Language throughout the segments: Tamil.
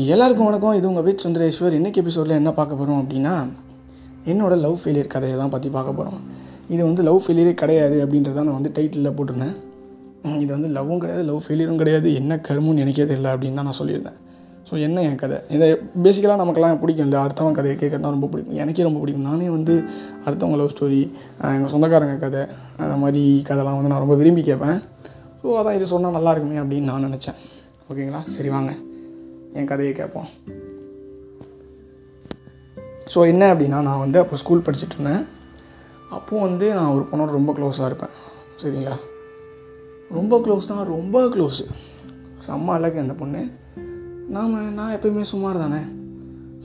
எல்லாருக்கும் வணக்கம். இது உங்கள் வீட் சுந்தரேஸ்வர். இன்றைக்கி எபிசோடில் என்ன பார்க்க போகிறோம் அப்படின்னா என்னோட லவ் ஃபெயிலியர் கதையை தான் பற்றி பார்க்க போகிறோம் இது வந்து லவ் ஃபெயிலியரே கிடையாது அப்படின்றத நான் வந்து டைட்டிலில் போட்டிருந்தேன். இது வந்து லவ்வும் கிடையாது லவ் ஃபெயிலியரும் கிடையாது. என்ன கருமுன்னு எனக்கே தெரியல அப்படின்னு தான் நான் சொல்லியிருந்தேன். ஸோ என்ன என் கதை? இதை பேசிக்கலாக நமக்கெல்லாம் பிடிக்கும் இல்லை? அடுத்தவங்க கதையை கேட்கறது தான் ரொம்ப பிடிக்கும். எனக்கே ரொம்ப பிடிக்கும். நானே வந்து அடுத்தவங்க லவ் ஸ்டோரி எங்கள் சொந்தக்காரங்க கதை அந்த மாதிரி கதைலாம் வந்து நான் ரொம்ப விரும்பி கேட்பேன். ஸோ அதான் இது சொன்னால் நல்லா இருக்குமே அப்படின்னு நான் நினச்சேன். ஓகேங்களா சரி வாங்க. என் கதையை கேட்போம். ஸோ என்ன அப்படின்னா நான் வந்து அப்போ ஸ்கூல் படிச்சுட்டு இருந்தேன். அப்போது வந்து நான் ஒரு பொண்ணோட ரொம்ப க்ளோஸாக இருப்பேன். சரிங்களா? ரொம்ப க்ளோஸ்னால் ரொம்ப க்ளோஸு செம்ம அழகு அந்த பொண்ணு. நாம் நான் எப்பயுமே சுமார் தானே?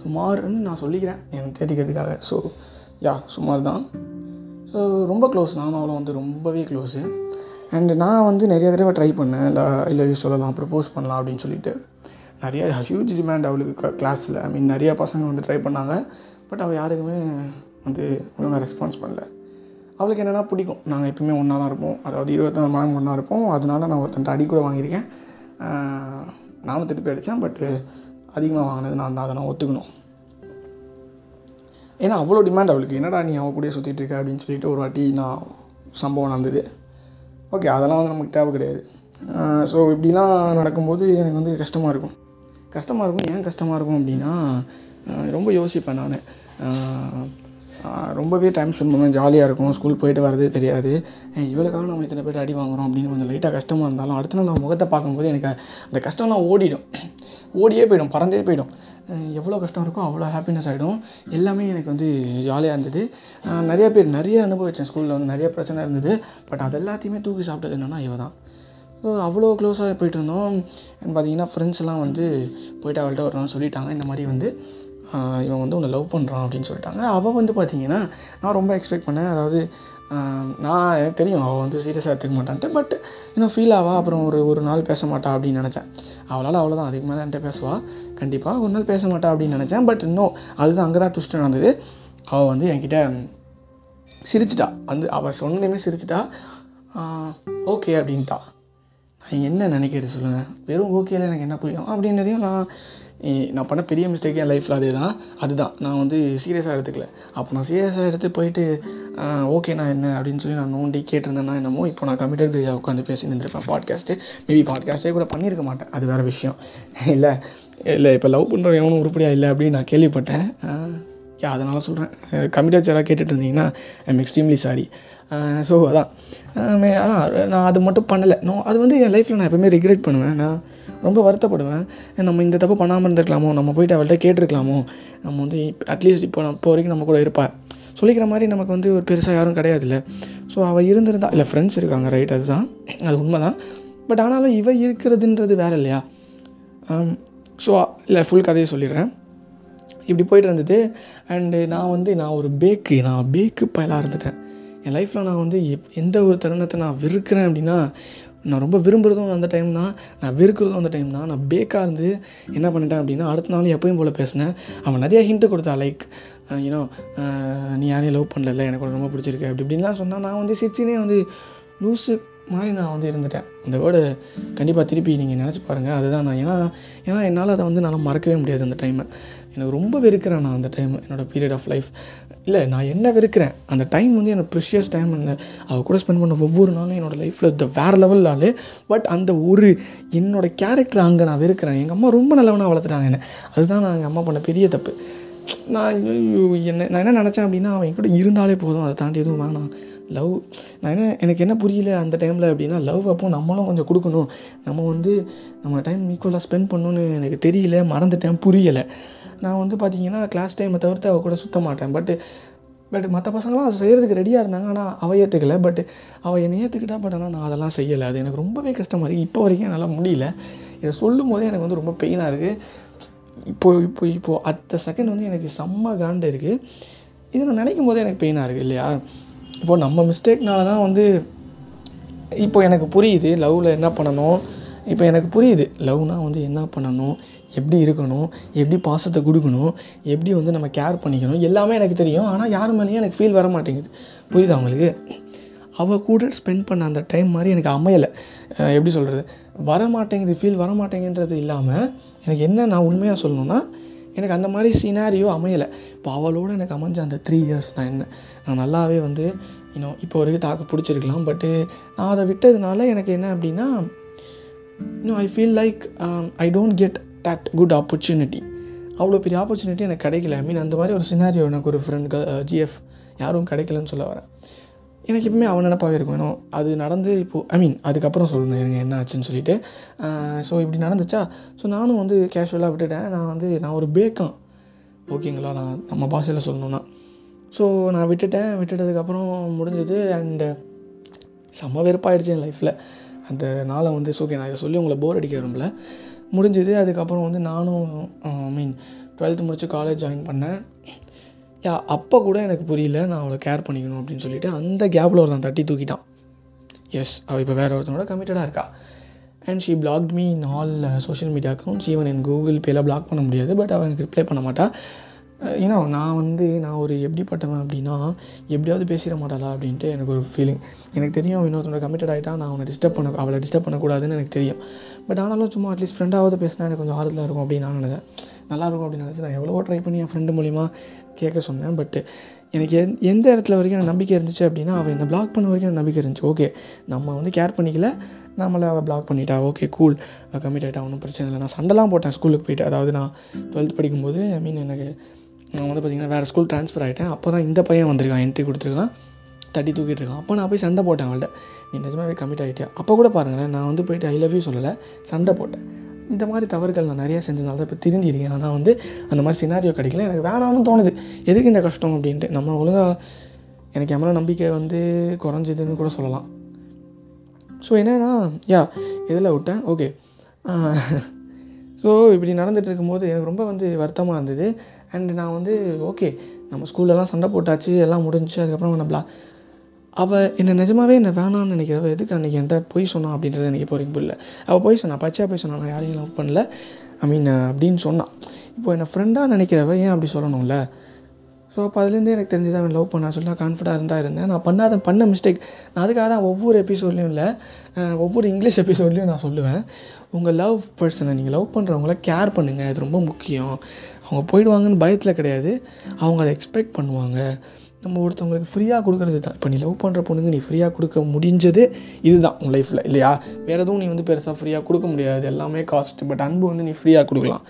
சுமார்னு நான் சொல்லிக்கிறேன். எனக்கு தேதிக்கிறதுக்காக ஸோ யா சுமார் தான். ஸோ ரொம்ப க்ளோஸ் நானும் அவளும் வந்து ரொம்பவே க்ளோஸு அண்டு நான் வந்து நிறைய தடவை ட்ரை பண்ணேன். இல்லை இல்லை சொல்லலாம் ப்ரப்போஸ் பண்ணலாம் அப்படின்னு சொல்லிட்டு. நிறைய ஹியூஜ் டிமாண்ட் அவளுக்கு கிளாஸில் ஐ மீன் நிறையா பசங்க வந்து ட்ரை பண்ணாங்க. பட் அவள் யாருக்குமே வந்து ஒழுங்காக ரெஸ்பான்ஸ் பண்ணல. அவளுக்கு என்னென்னா பிடிக்கும். நாங்கள் எப்பவுமே ஒன்றா தான் இருப்போம். அதாவது இருபத்தாறு மணி ஒன்றா இருப்போம். அதனால நான் ஒருத்தன்ட்ட அடி கூட வாங்கியிருக்கேன். நானும் திருப்பி அடித்தேன் பட்டு அதிகமாக வாங்கினது நான் தான். அதை நான் ஒத்துக்கணும். ஏன்னா அவ்வளோ டிமாண்ட் அவளுக்கு. என்னடா நீ அவள் கூடயே சுற்றிட்டு இருக்க அப்படின்னு சொல்லிட்டு ஒரு வாட்டி நான் சம்பவம் நடந்தது. ஓகே அதெல்லாம் வந்து நமக்கு தேவை கிடையாது. ஸோ இப்படிலாம் நடக்கும்போது எனக்கு வந்து கஷ்டமாக இருக்கும். கஷ்டமாக இருக்கும். ஏன் கஷ்டமாக இருக்கும் அப்படின்னா ரொம்ப யோசிப்பேன் நான். ரொம்பவே டைம் ஸ்பெண்ட் பண்ணுவேன். ஜாலியாக இருக்கும். ஸ்கூல் போயிட்டு வரதே தெரியாது. அஹ் இவளுக்காக நம்ம இத்தனை பேர் அடி வாங்குறோம் அப்படின்னு கொஞ்சம் லைட்டாக கஷ்டமாக இருந்தாலும் அடுத்த நாள் முகத்தை பார்க்கும்போது எனக்கு அந்த கஷ்டம்லாம் ஓடிடும். ஓடியே போயிடும். பறந்தே போயிடும். எவ்வளோ கஷ்டம் இருக்கோ அவ்வளோ ஹாப்பினஸ் ஆகிடும் எல்லாமே எனக்கு வந்து ஜாலியாக இருந்தது. நிறையா நிறைய பேர் நிறைய அனுபவித்தேன் ஸ்கூலில் வந்து. நிறைய பிரச்சனை இருந்தது. பட் அது எல்லாத்தையுமே தூக்கி சாப்பிட்டது என்னென்னா இவ தான் அவ்வளோ க்ளோஸாக போயிட்டு இருந்தோம். அண்ட் பார்த்தீங்கன்னா ஃப்ரெண்ட்ஸ் எல்லாம் வந்து போயிட்டு அவள்கிட்ட ஒரு நாள் சொல்லிட்டாங்க. இந்த மாதிரி வந்து இவன் வந்து உன்னை லவ் பண்ணுறான் அப்படின்னு சொல்லிட்டாங்க. அவள் வந்து பார்த்தீங்கன்னா நான் ரொம்ப எக்ஸ்பெக்ட் பண்ணேன். அதாவது நான் எனக்கு தெரியும் அவள் வந்து சீரியஸாக எடுத்துக்க மாட்டான்ட்டு. பட் இன்னும் ஃபீல் ஆவா? அப்புறம் ஒரு ஒரு நாள் பேச மாட்டா அப்படின்னு நினச்சேன். அவளால் அவ்வளோதான் அதுக்கு மேலே என்கிட்ட பேசுவாள் கண்டிப்பாக ஒரு நாள் பேச மாட்டா அப்படின்னு நினச்சேன். பட் இன்னும் அதுதான் அங்கே தான் ட்விஸ்ட் நடந்தது. அவள் வந்து என்கிட்ட சிரிச்சிட்டா. வந்து அவள் சொன்னதுமே சிரிச்சிட்டா. ஓகே அப்படின்ட்டா. என்ன நினைக்கிறது சொல்லுங்கள் வெறும் ஓகேல எனக்கு என்ன புரியும்? அப்படின்னதையும் நான் நான் பண்ண பெரிய மிஸ்டேக் என் லைஃப்பில் அதே தான். அதுதான். நான் வந்து சீரியஸாக எடுத்துக்கல. அப்போ நான் சீரியஸாக எடுத்து போயிட்டு ஓகேண்ணா என்ன அப்படின்னு சொல்லி நான் நோண்டி கேட்டிருந்தேன்னா என்னமோ இப்போ நான் கமிட்டட் உட்காந்து பேசி நின்றுருப்பேன் பாட்காஸ்ட்டு மேபி பாட்காஸ்ட்டே கூட பண்ணியிருக்க மாட்டேன். அது வேறு விஷயம். இல்லை இல்லை இப்போ லவ் பண்ணுற எவனும் உருப்படியாக இல்லை அப்படின்னு நான் கேள்விப்பட்டேன். அதனால் சொல்கிறேன் கம்ப்யூட்டர் சேராக கேட்டுட்டு இருந்தீங்கன்னா ஐம் எக்ஸ்ட்ரீம்லி சாரி ஸோ அதான். நான் அது மட்டும் பண்ணலை. நோ அது வந்து என் லைஃப்பில் நான் எப்பவுமே ரிக்ரெட் பண்ணுவேன். நான் ரொம்ப வருத்தப்படுவேன். நம்ம இந்த தப்பு பண்ணாமல் இருந்திருக்கலாமோ? நம்ம போயிட்டு அவள்கிட்ட கேட்டிருக்கலாமோ? நம்ம வந்து அட்லீஸ்ட் இப்போ நம்ம இப்போ வரைக்கும் நம்ம கூட இருப்பாள் சொல்லிக்கிற மாதிரி நமக்கு வந்து ஒரு பெருசாக யாரும் கிடையாதுல்ல. ஸோ அவள் இருந்திருந்தா இல்லை ஃப்ரெண்ட்ஸ் இருக்காங்க ரைட் அதுதான். அது உண்மை தான் பட் ஆனாலும் இவ இருக்கிறதுன்றது வேறு இல்லையா? ஸோ இல்லை ஃபுல் கதையை சொல்லிடுறேன். இப்படி போயிட்டு இருந்தது. அண்டு நான் வந்து நான் ஒரு பேக்கு நான் பேக்கு பயலாக இருந்துட்டேன். என் லைஃப்பில் நான் வந்து எப் எந்த ஒரு தருணத்தை நான் வெறுக்கிறேன் அப்படின்னா நான் ரொம்ப விரும்புகிறதும் அந்த டைம் தான். நான் வெறுக்கிறதும் அந்த டைம் தான். நான் பேக்காக இருந்து என்ன பண்ணிட்டேன் அப்படின்னா அடுத்த நாள் எப்பயும் போல் பேசினேன். அவன் நிறைய ஹிண்ட்டு கொடுத்தா லைக் யூனோ நீ யாரையும் லவ் பண்ணல எனக்கு ரொம்ப பிடிச்சிருக்கு. அப்படி இப்படின்லாம் சொன்னால் நான் வந்து சிரிச்சினே வந்து லூஸு மாதிரி நான் வந்து இருந்துட்டேன். அந்த வேர்டு கண்டிப்பாக திருப்பி நீங்கள் நினச்சி பாருங்கள் அதுதான் நான் ஏன்னா ஏன்னா என்னால் அதை வந்து நான் மறக்கவே முடியாது அந்த டைமை எனக்கு ரொம்ப வெறுக்கிறேன் நான் அந்த டைம் என்னோடய பீரியட் ஆஃப் லைஃப் இல்லை நான் என்ன வெறுக்கிறேன்? அந்த டைம் வந்து எனக்கு ப்ரிஷியஸ் டைம் அவள் கூட ஸ்பெண்ட் பண்ண ஒவ்வொரு நாளும் என்னோடய லைஃப்பில் இந்த வேறு லெவல் ஆள் பட் அந்த ஒரு என்னோடய கேரக்டர் அங்கே நான் வெறுக்கிறேன். எங்கள் அம்மா ரொம்ப நல்லவனாக வளர்த்துட்டாங்க என்ன. அதுதான் நான் எங்கள் அம்மா பண்ண பெரிய தப்பு. நான் ஐயோ, என்ன நான் என்ன நினச்சேன் அப்படின்னா அவன் என் கூட இருந்தாலே போதும். அதை தாண்டி எதுவும் வேணாம். லவ் நான் என்ன எனக்கு என்ன புரியல அந்த டைமில் அப்படின்னா லவ் அப்போ நம்மளும் கொஞ்சம் கொடுக்கணும். நம்ம வந்து நம்ம டைம் ஈக்குவலாக ஸ்பெண்ட் பண்ணணும்னு எனக்கு தெரியல மறந்துட்டேன் புரியலை. நான் வந்து பார்த்தீங்கன்னா கிளாஸ் டைமை தவிர்த்து அவள் கூட சுத்த மாட்டேன். பட் பட் மற்ற பசங்களாம் அதை செய்கிறதுக்கு ரெடியாக இருந்தாங்க. ஆனால் அவள் ஏற்றுக்கல பட் அவள் என்னை ஏற்றுக்கிட்டா பட் ஆனால் நான் அதெல்லாம் செய்யலை. அது எனக்கு ரொம்பவே கஷ்டமாக இருக்குது இப்போ வரைக்கும் என்னால் முடியல. இதை சொல்லும் போதே எனக்கு வந்து ரொம்ப பெயினாக இருக்குது இப்போது இப்போ இப்போது அடுத்த செகண்ட் வந்து எனக்கு செம்ம காண்டு இருக்குது இதை நான் நினைக்கும் போதே எனக்கு பெயினாக இருக்குது இல்லையா? இப்போது நம்ம மிஸ்டேக்னால தான் வந்து இப்போ எனக்கு புரியுது லவ்வில் என்ன பண்ணணும்? இப்போ எனக்கு புரியுது லவ்னால் வந்து என்ன பண்ணணும் எப்படி இருக்கணும் எப்படி பாசத்தை கொடுக்கணும் எப்படி வந்து நம்ம கேர் பண்ணிக்கணும் எல்லாமே எனக்கு தெரியும். ஆனால் யார் மேலேயும் எனக்கு ஃபீல் வர மாட்டேங்குது. புரியுதா அவங்களுக்கு அவள் கூட ஸ்பெண்ட் பண்ண அந்த டைம் மாதிரி எனக்கு அமையலை. எப்படி சொல்கிறது வரமாட்டேங்குது ஃபீல் வரமாட்டேங்குன்றது இல்லாமல் எனக்கு என்ன நான் உண்மையாக சொல்லணும்னா எனக்கு அந்த மாதிரி சினாரியோ அமையலை. இப்போ அவளோடு எனக்கு அமைஞ்ச அந்த த்ரீ இயர்ஸ் நான் என்ன நான் நல்லாவே வந்து இன்னும் இப்போ வரைக்கும் தாக்கு பிடிச்சிருக்கலாம் பட்டு நான் அதை விட்டதுனால எனக்கு என்ன அப்படின்னா இன்னும் I feel like I don't get that good opportunity அவ்வளோ பெரிய ஆப்பர்ச்சுனிட்டி எனக்கு கிடைக்கல. ஐ மீன் அந்த மாதிரி ஒரு சினாரியோ எனக்கு ஒரு ஃப்ரெண்ட் ஜிஎஃப் யாரும் கிடைக்கலன்னு சொல்ல வரேன். எனக்கு எப்பவுமே அவன் நினப்பாகவே இருக்கும். ஏன்னா அது நடந்து இப்போது ஐ மீன் அதுக்கப்புறம் சொல்லணும் எனக்கு என்ன ஆச்சுன்னு சொல்லிட்டு. ஸோ இப்படி நடந்துச்சா? ஸோ நானும் வந்து கேஷுவலாக விட்டுட்டேன். நான் வந்து நான் ஒரு பேக்கான் ஓகேங்களா நான் நம்ம பாஷையில் சொல்லணும்னா. ஸோ நான் விட்டுட்டேன். விட்டுட்டதுக்கப்புறம் முடிஞ்சது. அண்டு செம்ம வெறுப்பாயிடுச்சு என் லைஃப்பில் அந்த நாளை வந்து ஓகே நான் இதை சொல்லி உங்களை போர் அடிக்க விரும்பல. முடிஞ்சது அதுக்கப்புறம் வந்து நானும் ஐ மீன் டுவெல்த்து முடித்து காலேஜ் ஜாயின் பண்ணேன். யா அப்போ கூட எனக்கு புரியல நான் அவளை கேர் பண்ணிக்கணும் அப்படின்னு சொல்லிட்டு அந்த கேப்பில் ஒருத்தன் தட்டி தூக்கிட்டான். எஸ் அவள் இப்போ வேறு ஒருத்தனோட கமிட்டடாக இருக்கா. And she blocked me in all social media accounts even N Google பேல பிளாக் பண்ண முடியாது பட் அவள் எனக்கு ரிப்ளை பண்ண மாட்டாள் ஏன்னா நான் வந்து நான் ஒரு எப்படிப்பட்டவன் அப்படின்னா எப்படியாவது பேசிட மாட்டாளா அப்படின்ட்டு எனக்கு ஒரு ஃபீலிங் எனக்கு தெரியும் இன்னொருத்தனோட கமிட்டட் ஆகிட்டா நான் அவனை டிஸ்டர்ப் பண்ண அவளை டிஸ்டர்ப் பண்ணக்கூடாதுன்னு எனக்கு தெரியும். பட் ஆனாலும் சும்மா அட்லீஸ்ட் ஃப்ரெண்டாவது பேசினா எனக்கு கொஞ்சம் ஆறுதலாக இருக்கும் அப்படின்னு நான் நினச்சேன். நல்லா இருக்கும் அப்படின்னு நினச்சி நான் எவ்வளவோ ட்ரை பண்ணி என் ஃப்ரெண்டு மூலிமா கேட்க சொன்னேன். பட் எனக்கு எந் எந்த இடத்துல வரைக்கும் எனக்கு நம்பிக்கை இருந்துச்சு அப்படின்னா அவள் என்னை பிளாக் பண்ண வரைக்கும் எனக்கு நம்பிக்கை இருந்துச்சு. ஓகே நம்ம வந்து கேர் பண்ணிக்கல. நம்மளை அவள் பிளாக் பண்ணிட்டா. ஓகே கூல் கமிட் ஆகிட்டா ஒன்றும் பிரச்சனை இல்லை. நான் சண்டைலாம் போட்டேன் ஸ்கூலுக்கு போயிட்டு. அதாவது நான் டுவெல்த் படிக்கும்போது ஐ மீன் எனக்கு நான் வந்து பார்த்திங்கன்னா வேறு ஸ்கூல் ட்ரான்ஸ்ஃபர் ஆகிட்டேன் அப்போ தான் இந்த பையன் வந்திருக்கான் என்ட்ரி கொடுத்துருக்கான். தட்டி தூக்கிட்டு இருக்கான். அப்போ நான் போய் சண்டை போட்டேன் அவள்கிட்ட. நீ நிஜமாவே கமிட் ஆகிட்டியா அப்போ கூட பாருங்களேன் நான் வந்து போயிட்டு ஐ லவ் யூ சொல்லலை சண்டை போட்டேன். இந்த மாதிரி தவறுகள் நான் நிறையா செஞ்சதுனால தான் இப்போ திருந்திருக்கேன். ஆனால் வந்து அந்த மாதிரி சினாரியோ கிடைக்கல. எனக்கு வேணாம்னு தோணுது. எதுக்கு இந்த கஷ்டம் அப்படின்ட்டு நம்ம ஒழுங்காக எனக்கு என் நம்பிக்கை வந்து குறைஞ்சதுன்னு கூட சொல்லலாம். ஸோ என்னன்னா யா எதில் விட்டேன்? ஓகே ஸோ இப்படி நடந்துகிட்டு இருக்கும்போது எனக்கு ரொம்ப வந்து வருத்தமாக இருந்தது. அண்ட் நான் வந்து ஓகே நம்ம ஸ்கூல்லலாம் சண்டை போட்டாச்சு எல்லாம் முடிஞ்சுச்சு அதுக்கப்புறம் நான் பிளா அவள் என்னை நிஜமாவே என்னை வேணாம்னு நினைக்கிறவ எதுக்கு அன்றைக்கி என்கிட்ட பொய் சொன்னான் அப்படின்றது எனக்கு இப்போ வரைக்கும் புரியல. அவள் பொய் சொன்னான் பச்சையாக போய் சொன்னான் நான் யாரையும் லவ் பண்ணல. ஐ மீன் அப்படின்னு சொன்னான் இப்போ என்னை ஃப்ரெண்டாக நினைக்கிறவ ஏன் அப்படி சொல்லணும்ல? ஸோ அப்போ அதுலேருந்தே எனக்கு தெரிஞ்சது அவன் லவ் பண்ணா சொல்லி நான் கான்ஃபிடண்ட்டாக இருந்தேன். நான் பண்ணாத பண்ண மிஸ்டேக் நான் அதுக்காக தான் ஒவ்வொரு எபிசோட்லேயும் இல்லை ஒவ்வொரு இங்கிலீஷ் எபிசோட்லேயும் நான் சொல்லுவேன். உங்கள் லவ் பர்சனை நீங்கள் லவ் பண்ணுறவங்கள கேர் பண்ணுங்கள் அது ரொம்ப முக்கியம். அவங்க போயிடுவாங்கன்னு பயத்தில் கிடையாது. அவங்க அதை எக்ஸ்பெக்ட் பண்ணுவாங்க. நம்ம ஒருத்தவங்களுக்கு ஃப்ரீயாக கொடுக்குறது தான். இப்போ நீ லவ் பண்ணுற பொண்ணுங்க நீ ஃப்ரீயாக கொடுக்க முடிஞ்சது இதுதான் உன் லைஃப்பில் இல்லையா? வேறு எதுவும் நீ வந்து பெருசாக ஃப்ரீயாக கொடுக்க முடியாது. எல்லாமே காஸ்ட் பட் அன்பு வந்து நீ ஃப்ரீயாக கொடுக்கலாம்.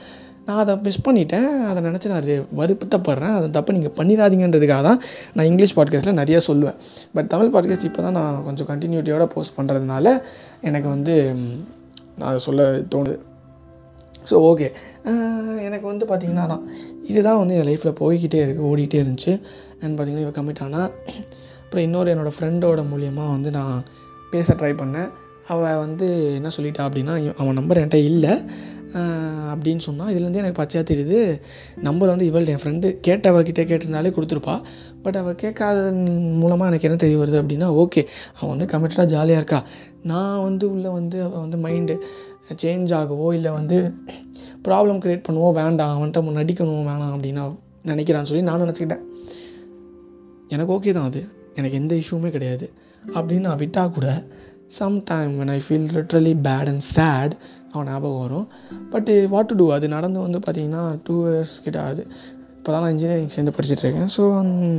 நான் அதை மிஸ் பண்ணிட்டேன். அதை நினச்சி நான் வருத்தப்படுறேன். அதை தப்பு நீங்கள் பண்ணிடாதீங்கன்றதுக்காக தான் நான் இங்கிலீஷ் பாட்காஸ்ட்டில் நிறையா சொல்லுவேன். பட் தமிழ் பாட்காஸ்ட் இப்போ தான் நான் கொஞ்சம் கண்டினியூட்டியோட போஸ்ட் பண்ணுறதுனால எனக்கு வந்து நான் அதை சொல்ல தோணுது. ஸோ ஓகே எனக்கு வந்து பார்த்திங்கன்னா தான் இதுதான் வந்து என் லைஃப்பில் போய்கிட்டே இருக்குது ஓடிக்கிட்டே இருந்துச்சு. அண்ட் பார்த்திங்கன்னா இவள் கம்மிட் ஆனால் அப்புறம் இன்னொரு என்னோடய ஃப்ரெண்டோட மூலியமாக வந்து நான் பேச ட்ரை பண்ணேன். அவள் வந்து என்ன சொல்லிட்டா அப்படின்னா அவன் நம்பர் என்கிட்ட இல்லை. அப்படின்னு சொன்னால் இதுலேருந்து எனக்கு பச்சையாக தெரியுது. நம்பர் வந்து இவள் என் ஃப்ரெண்டு கேட்டவகிட்டே கேட்டிருந்தாலே கொடுத்துருப்பா. பட் அவள் கேட்காத மூலமாக எனக்கு என்ன தெரிய வருது அப்படின்னா ஓகே அவன் வந்து கமிட்டடாக ஜாலியாக இருக்கா? நான் வந்து உள்ளே வந்து அவள் வந்து மைண்டு சேஞ்ச் ஆகவோ இல்லை வந்து ப்ராப்ளம் க்ரியேட் பண்ணுவோம் வேண்டாம் அவன்கிட்ட முன் நடிக்கணும் வேணாம் அப்படின்னு நினைக்கிறான்னு சொல்லி நான் நினச்சிக்கிட்டேன். எனக்கு ஓகே தான் அது. எனக்கு எந்த இஷ்யூமே கிடையாது. அப்படின்னு நான் விட்டால் கூட sometime when I feel literally bad and sad அவன் ஞாபகம் வரும். பட் வாட் டு டூ அது நடந்து வந்து பார்த்திங்கன்னா டூ இயர்ஸ் கிட்ட ஆகுது. இப்போ தான் நான் இன்ஜினியரிங் சேர்ந்து படிச்சுட்ருக்கேன் ஸோ um,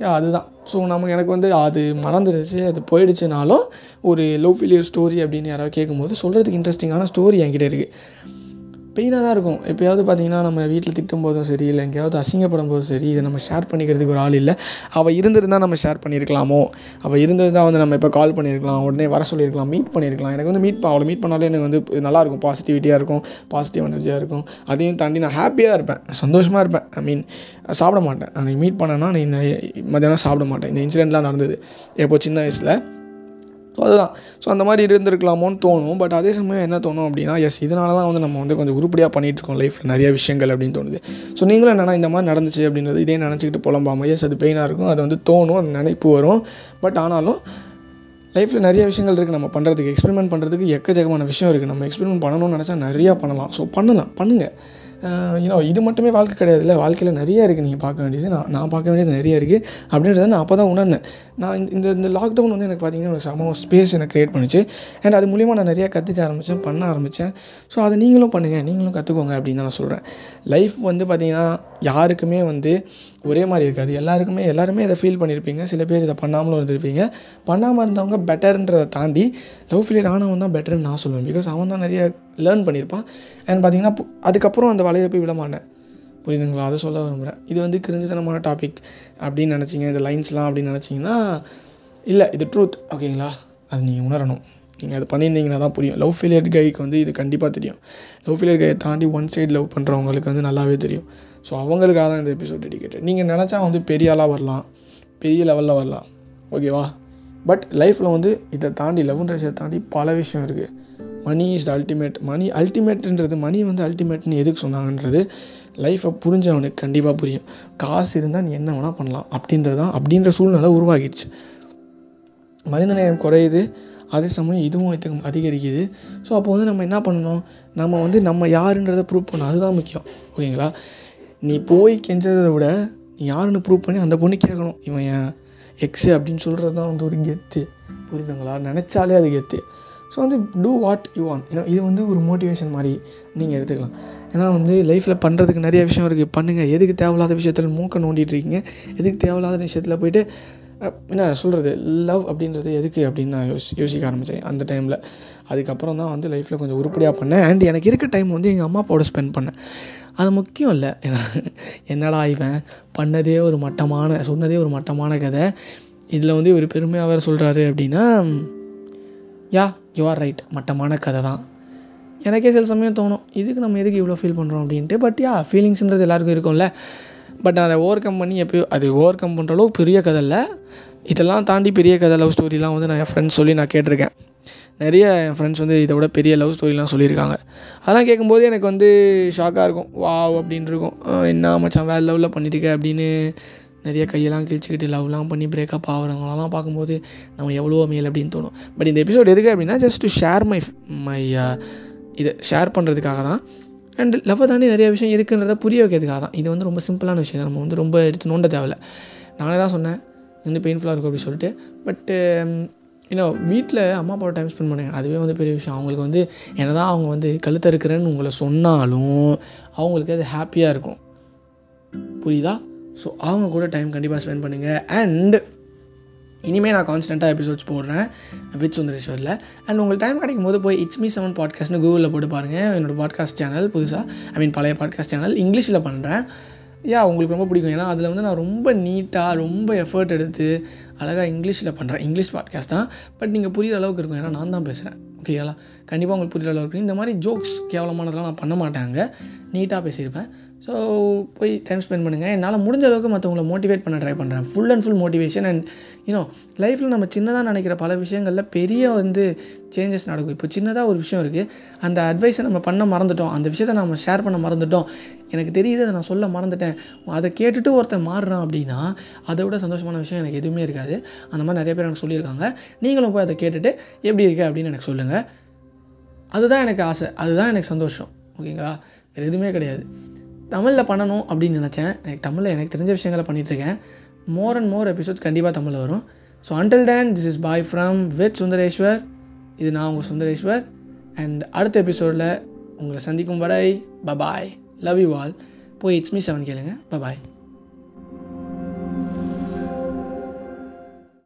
அதுதான். ஸோ நமக்கு எனக்கு வந்து அது மறந்துடுச்சு அது போயிடுச்சுனாலும் ஒரு லவ் ஃபெயிலியர் ஸ்டோரி அப்படின்னு யாராவது கேட்கும்போது சொல்கிறதுக்கு இன்ட்ரெஸ்டிங்கான ஸ்டோரி என்கிட்ட இருக்குது பெயினாக தான் இருக்கும். எப்பயாவது பார்த்தீங்கன்னா நம்ம வீட்டில் திட்டும் போதும் சரி இல்லை எங்கேயாவது அசிங்கப்படும் போதும் சரி இதை நம்ம ஷேர் பண்ணிக்கிறதுக்கு ஒரு ஆள் இல்லை. அவள் இருந்திருந்தால் நம்ம ஷேர் பண்ணியிருக்கலாமோ? அவள் இருந்திருந்தால் வந்து நம்ம இப்போ கால் பண்ணியிருக்கலாம் உடனே வர சொல்லியிருக்கலாம் மீட் பண்ணியிருக்கலாம். எனக்கு வந்து மீட் அவளை மீட் பண்ணாலே எனக்கு வந்து நல்லாயிருக்கும் பாசிட்டிவிட்டியாக இருக்கும் பாசிட்டிவ் எனர்ஜியாக இருக்கும். அதையும் தாண்டி நான் ஹாப்பியாக இருப்பேன். சந்தோஷமாக இருப்பேன். ஐ மீன் சாப்பிட மாட்டேன். அன்றைக்கி மீட் பண்ணேன்னா நீ மத்தியானம் சாப்பிட மாட்டேன். இந்த இன்சிடெண்ட்லாம் நடந்தது. எப்போ சின்ன வயசில் ஸோ அதுதான். ஸோ அந்த மாதிரி இருந்திருக்கலாமோன்னு தோணும். பட் அதே சமயம் என்ன தோணும் அப்படின்னா எஸ் இதனால தான் வந்து நம்ம வந்து கொஞ்சம் உருப்படியாக பண்ணிகிட்டு இருக்கோம் லைஃப்பில் நிறைய விஷயங்கள் அப்படின்னு தோணுது. ஸோ நீங்களும் என்னென்னா இந்த மாதிரி நடந்துச்சு அப்படின்றது இதே நினச்சிக்கிட்டு புலம்பாம எஸ் அது பெயினாக இருக்கும். அது வந்து தோணும் அது நினைப்பு வரும். பட் ஆனாலும் லைஃப்பில் நிறைய விஷயங்கள் இருக்குது நம்ம பண்ணுறதுக்கு எக்ஸ்பெரிமெண்ட் பண்ணுறதுக்கு எக்கச்சக்கமான விஷயம் இருக்குது நம்ம எக்ஸ்பெரிமெண்ட் பண்ணணும்னு நினச்சா நிறையா பண்ணலாம். ஸோ பண்ணலாம். பண்ணுங்கள் யூனோ இது மட்டுமே வாழ்க்கை கிடையாதுல்ல. வாழ்க்கையில் நிறைய இருக்குது நீங்கள் பார்க்க வேண்டியது நான் நான் பார்க்க வேண்டியது நிறைய இருக்குது அப்படின்றத நான் அப்போ தான் உணர்ந்தேன். நான் இந்த- இந்த இந்த லாக்டவுன் வந்து எனக்கு பார்த்தீங்கன்னா ஒரு சம ஸ்பேஸ் எனக்கு க்ரியேட் பண்ணிச்சு. அண்ட் அது மூலிமா நான் நிறையா கற்றுக்க ஆரம்பித்தேன் பண்ண ஆரம்பித்தேன் ஸோ அதை நீங்களும் பண்ணுங்கள் நீங்களும் கற்றுக்கோங்க அப்படின்னு நான் சொல்கிறேன் லைஃப் வந்து பார்த்திங்கன்னா யாருக்குமே வந்து ஒரே மாதிரி இருக்காது. எல்லாருக்குமே எல்லாருமே இதை ஃபீல் பண்ணியிருப்பீங்க சில பேர் இதை பண்ணாமலும் இருந்திருப்பீங்க. பண்ணாமல் இருந்தவங்க பெட்டர்ன்றதை தாண்டி லவ் ஃபெயிலியர் ஆனவன் தான் பெட்டர்னு நான் சொல்லுவேன். பிகாஸ் அவன் தான் நிறைய லேர்ன் பண்ணியிருப்பான் அண்ட் பார்த்தீங்கன்னா பு- அதுக்கப்புறம் அந்த வலையை போய் விடமாட்டேன் புரியுதுங்களா? அதை சொல்ல விரும்புகிறேன் இது வந்து கிரிஞ்சுத்தனமான டாபிக் அப்படின்னு நினச்சிங்க. இந்த லைன்ஸ்லாம் அப்படின்னு நினச்சிங்கன்னா இல்லை இது ட்ரூத் ஓகேங்களா அது நீங்கள் உணரணும். நீங்கள் அது பண்ணியிருந்தீங்கன்னா தான் புரியும். லவ் ஃபெயிலியர் கைக்கு வந்து இது கண்டிப்பாக தெரியும். லவ் ஃபெயிலியர் கையை தாண்டி ஒன் சைடு லவ் பண்ணுறவங்களுக்கு வந்து நல்லாவே தெரியும். ஸோ அவங்களுக்காக தான் இந்த எபிசோட் டெடிக்கேட்டட் நீங்கள் நினச்சா வந்து பெரிய ஆளாக வரலாம். பெரிய லெவலில் வரலாம். ஓகேவா பட் லைஃப்பில் வந்து இதை தாண்டி லவ்ன்ற விஷயத்தை தாண்டி பல விஷயம் இருக்குது மணி இஸ் த அல்டிமேட் மணி அல்டிமேட்ன்றது மணி வந்து அல்டிமேட்னு எதுக்கு சொன்னாங்கன்றது லைஃப்பை புரிஞ்சவனுக்கு கண்டிப்பாக புரியும். காசு இருந்தால் நீ என்ன வேணால் பண்ணலாம். அப்படின்றது தான் அப்படின்ற சூழ்நிலை உருவாகிடுச்சு. மனிதநேயம் குறையுது. அதே சமயம் இதுவும் அதிகம் அதிகரிக்குது. ஸோ அப்போ வந்து நம்ம என்ன பண்ணணும்? நம்ம வந்து நம்ம யாருன்றதை ப்ரூவ் பண்ணணும். அதுதான் முக்கியம். ஓகேங்களா? நீ போய் கெஞ்சதை விட நீ யாருன்னு ப்ரூவ் பண்ணி அந்த பொண்ணு கேட்கணும். இவன் என் எக்ஸு அப்படின்னு சொல்கிறது தான் வந்து ஒரு கெத்து. புரியுதுங்களா? நினச்சாலே அது கெத்து. ஸோ வந்து டூ வாட் யூ வாண்ட் ஏன்னா இது வந்து ஒரு மோட்டிவேஷன் மாதிரி நீங்கள் எடுத்துக்கலாம். ஏன்னா வந்து லைஃப்பில் பண்ணுறதுக்கு நிறைய விஷயம் இருக்குது பண்ணுங்கள் எதுக்கு தேவையில்லாத விஷயத்தில் மூக்க நோண்டிட்டு இருக்கீங்க? எதுக்கு தேவையில்லாத விஷயத்தில் போயிட்டு என்ன சொல்கிறது லவ் அப்படின்றது எதுக்கு அப்படின்னு நான் யோசி யோசிக்க ஆரம்பித்தேன் அந்த டைமில் அதுக்கப்புறம் தான் வந்து லைஃப்பில் கொஞ்சம் உருப்படியாக பண்ணேன். அண்ட் எனக்கு இருக்க டைம் வந்து எங்கள் அம்மா அப்பாவோட ஸ்பெண்ட் பண்ணேன். அது முக்கியம் இல்லை. என்னடா இவன்? பண்ணதே ஒரு மட்டமான சொன்னதே ஒரு மட்டமான கதை. இதில் வந்து ஒரு பெருமையாக வேறு சொல்கிறாரு அப்படின்னா யா யூ ஆர் ரைட் மட்டமான கதை தான். எனக்கே சில சமயம் தோணும். இதுக்கு நம்ம எதுக்கு இவ்வளோ ஃபீல் பண்ணுறோம் அப்படின்ட்டு. பட் யா ஃபீலிங்ஸ்ன்றது எல்லாருக்கும் இருக்கும்ல. பட் அதை ஓவர் கம் பண்ணி எப்பயோ அது ஓவர் கம் பண்ணுற அளவுக்கு பெரிய கதை இல்லை. இதெல்லாம் தாண்டி பெரிய கதை லவ் ஸ்டோரிலாம் வந்து நான் என் ஃப்ரெண்ட்ஸ் சொல்லி நான் கேட்டிருக்கேன். நிறைய என் ஃப்ரெண்ட்ஸ் வந்து இதை விட பெரிய லவ் ஸ்டோரிலாம் சொல்லியிருக்காங்க. அதெல்லாம் கேட்கும்போது எனக்கு வந்து ஷாக்காக இருக்கும். வாவ் அப்படின்னு இருக்கும். என்ன மச்சான் வேறு லெவலில் பண்ணியிருக்க அப்படின்னு நிறைய கையெல்லாம் கிழிச்சிக்கிட்டு லவ்லாம் பண்ணி பிரேக்கப் ஆகிறவங்களெல்லாம் பார்க்கும்போது நம்ம எவ்வளோ மேல் அப்படின்னு தோணும். பட் இந்த எபிசோட் எதுக்கு அப்படின்னா just to share my my இதை ஷேர் பண்ணுறதுக்காக தான். அண்ட் லவ்வை தாண்டி நிறைய விஷயம் இருக்குன்றத புரிய வைக்கிறதுக்காக தான். இது வந்து ரொம்ப சிம்பிளான விஷயம். தான். நம்ம வந்து ரொம்ப எடுத்து நோண்ட தேவையில்ல. நானே தான் சொன்னேன். வந்து பெயின்ஃபுல்லாக இருக்கும் அப்படின்னு சொல்லிட்டு. பட்டு ஏன்னா வீட்டில் அம்மா அப்பாவோட டைம் ஸ்பெண்ட் பண்ணுங்க. அதுவே வந்து பெரிய விஷயம். அவங்களுக்கு வந்து என்னதான் அவங்க வந்து கழுத்த இருக்கிறேன்னு உங்களை சொன்னாலும் அவங்களுக்கு அது ஹாப்பியாக இருக்கும். புரியுதா? ஸோ அவங்க கூட டைம் கண்டிப்பாக ஸ்பெண்ட் பண்ணுங்கள் அண்ட் இனிமேல் நான் கான்ஸ்டண்ட்டாக எபிசோட்ஸ் போடுறேன். வித் சுந்தரேஸ்வரில். அண்ட் உங்களுக்கு டைம் கிடைக்கும் போது போய் இட்ஸ் மீ செவன் பாட்காஸ்ட்னு கூகுளில் போட்டு பாருங்கள் என்னோடய பாட்காஸ்ட் சேனல் புதுசாக ஐ மீன் பழைய பாட்காஸ்ட் சேனல் இங்கிலீஷில் பண்ணுறேன் யா உங்களுக்கு ரொம்ப பிடிக்கும். ஏன்னா அதில் வந்து நான் ரொம்ப நீட்டாக ரொம்ப எஃபர்ட் எடுத்து அழகாக இங்கிலீஷில் பண்ணுறேன் இங்கிலீஷ் பாட்காஸ்ட் தான். பட் நீங்கள் புரியுற அளவுக்கு இருக்கும். ஏன்னா நான் தான் பேசுகிறேன் ஓகேங்களா கண்டிப்பாக உங்களுக்கு புரியுற அளவுக்கு இந்த மாதிரி ஜோக்ஸ் கேவலமானதெல்லாம் நான் பண்ண மாட்டாங்க நீட்டாக பேசியிருப்பேன். ஸோ போய் டைம் ஸ்பெண்ட் பண்ணுங்கள் என்னால் முடிஞ்ச அளவுக்கு மற்றவங்களை மோட்டிவேட் பண்ண ட்ரை பண்ணுறேன் full and full motivation and you know லைஃப்பில் நம்ம சின்னதாக நினைக்கிற பல விஷயங்களில் பெரிய வந்து சேஞ்சஸ் நடக்கும். இப்போ சின்னதாக ஒரு விஷயம் இருக்குது அந்த அட்வைஸை நம்ம பண்ண மறந்துட்டோம். அந்த விஷயத்தை நம்ம ஷேர் பண்ண மறந்துட்டோம். எனக்கு தெரியுது அதை நான் சொல்ல மறந்துட்டேன். அதை கேட்டுட்டு ஒருத்தன் மாறுறான் அப்படின்னா அதை விட சந்தோஷமான விஷயம் எனக்கு எதுவுமே இருக்காது. அந்த மாதிரி நிறைய பேர் எனக்கு சொல்லியிருக்காங்க. நீங்களும் போய் அதை கேட்டுட்டு எப்படி இருக்குது அப்படின்னு எனக்கு சொல்லுங்கள் அதுதான் எனக்கு ஆசை. அதுதான் எனக்கு சந்தோஷம். ஓகேங்களா? வேறு எதுவுமே கிடையாது. தமிழில் பண்ணணும் அப்படின்னு நினச்சேன். எனக்கு தமிழில் எனக்கு தெரிஞ்ச விஷயங்களை பண்ணிகிட்ருக்கேன் மோர் அண்ட் மோர் எபிசோட்ஸ் கண்டிப்பாக தமிழில் வரும். So until then this is bye from with Sundareshwar இது நான் உங்கள் சுந்தரேஸ்வர் அண்ட் அடுத்த எபிசோடில் உங்களை சந்திக்கும் வரை bye bye love you all bye it's me seven கேளுங்க. Bye bye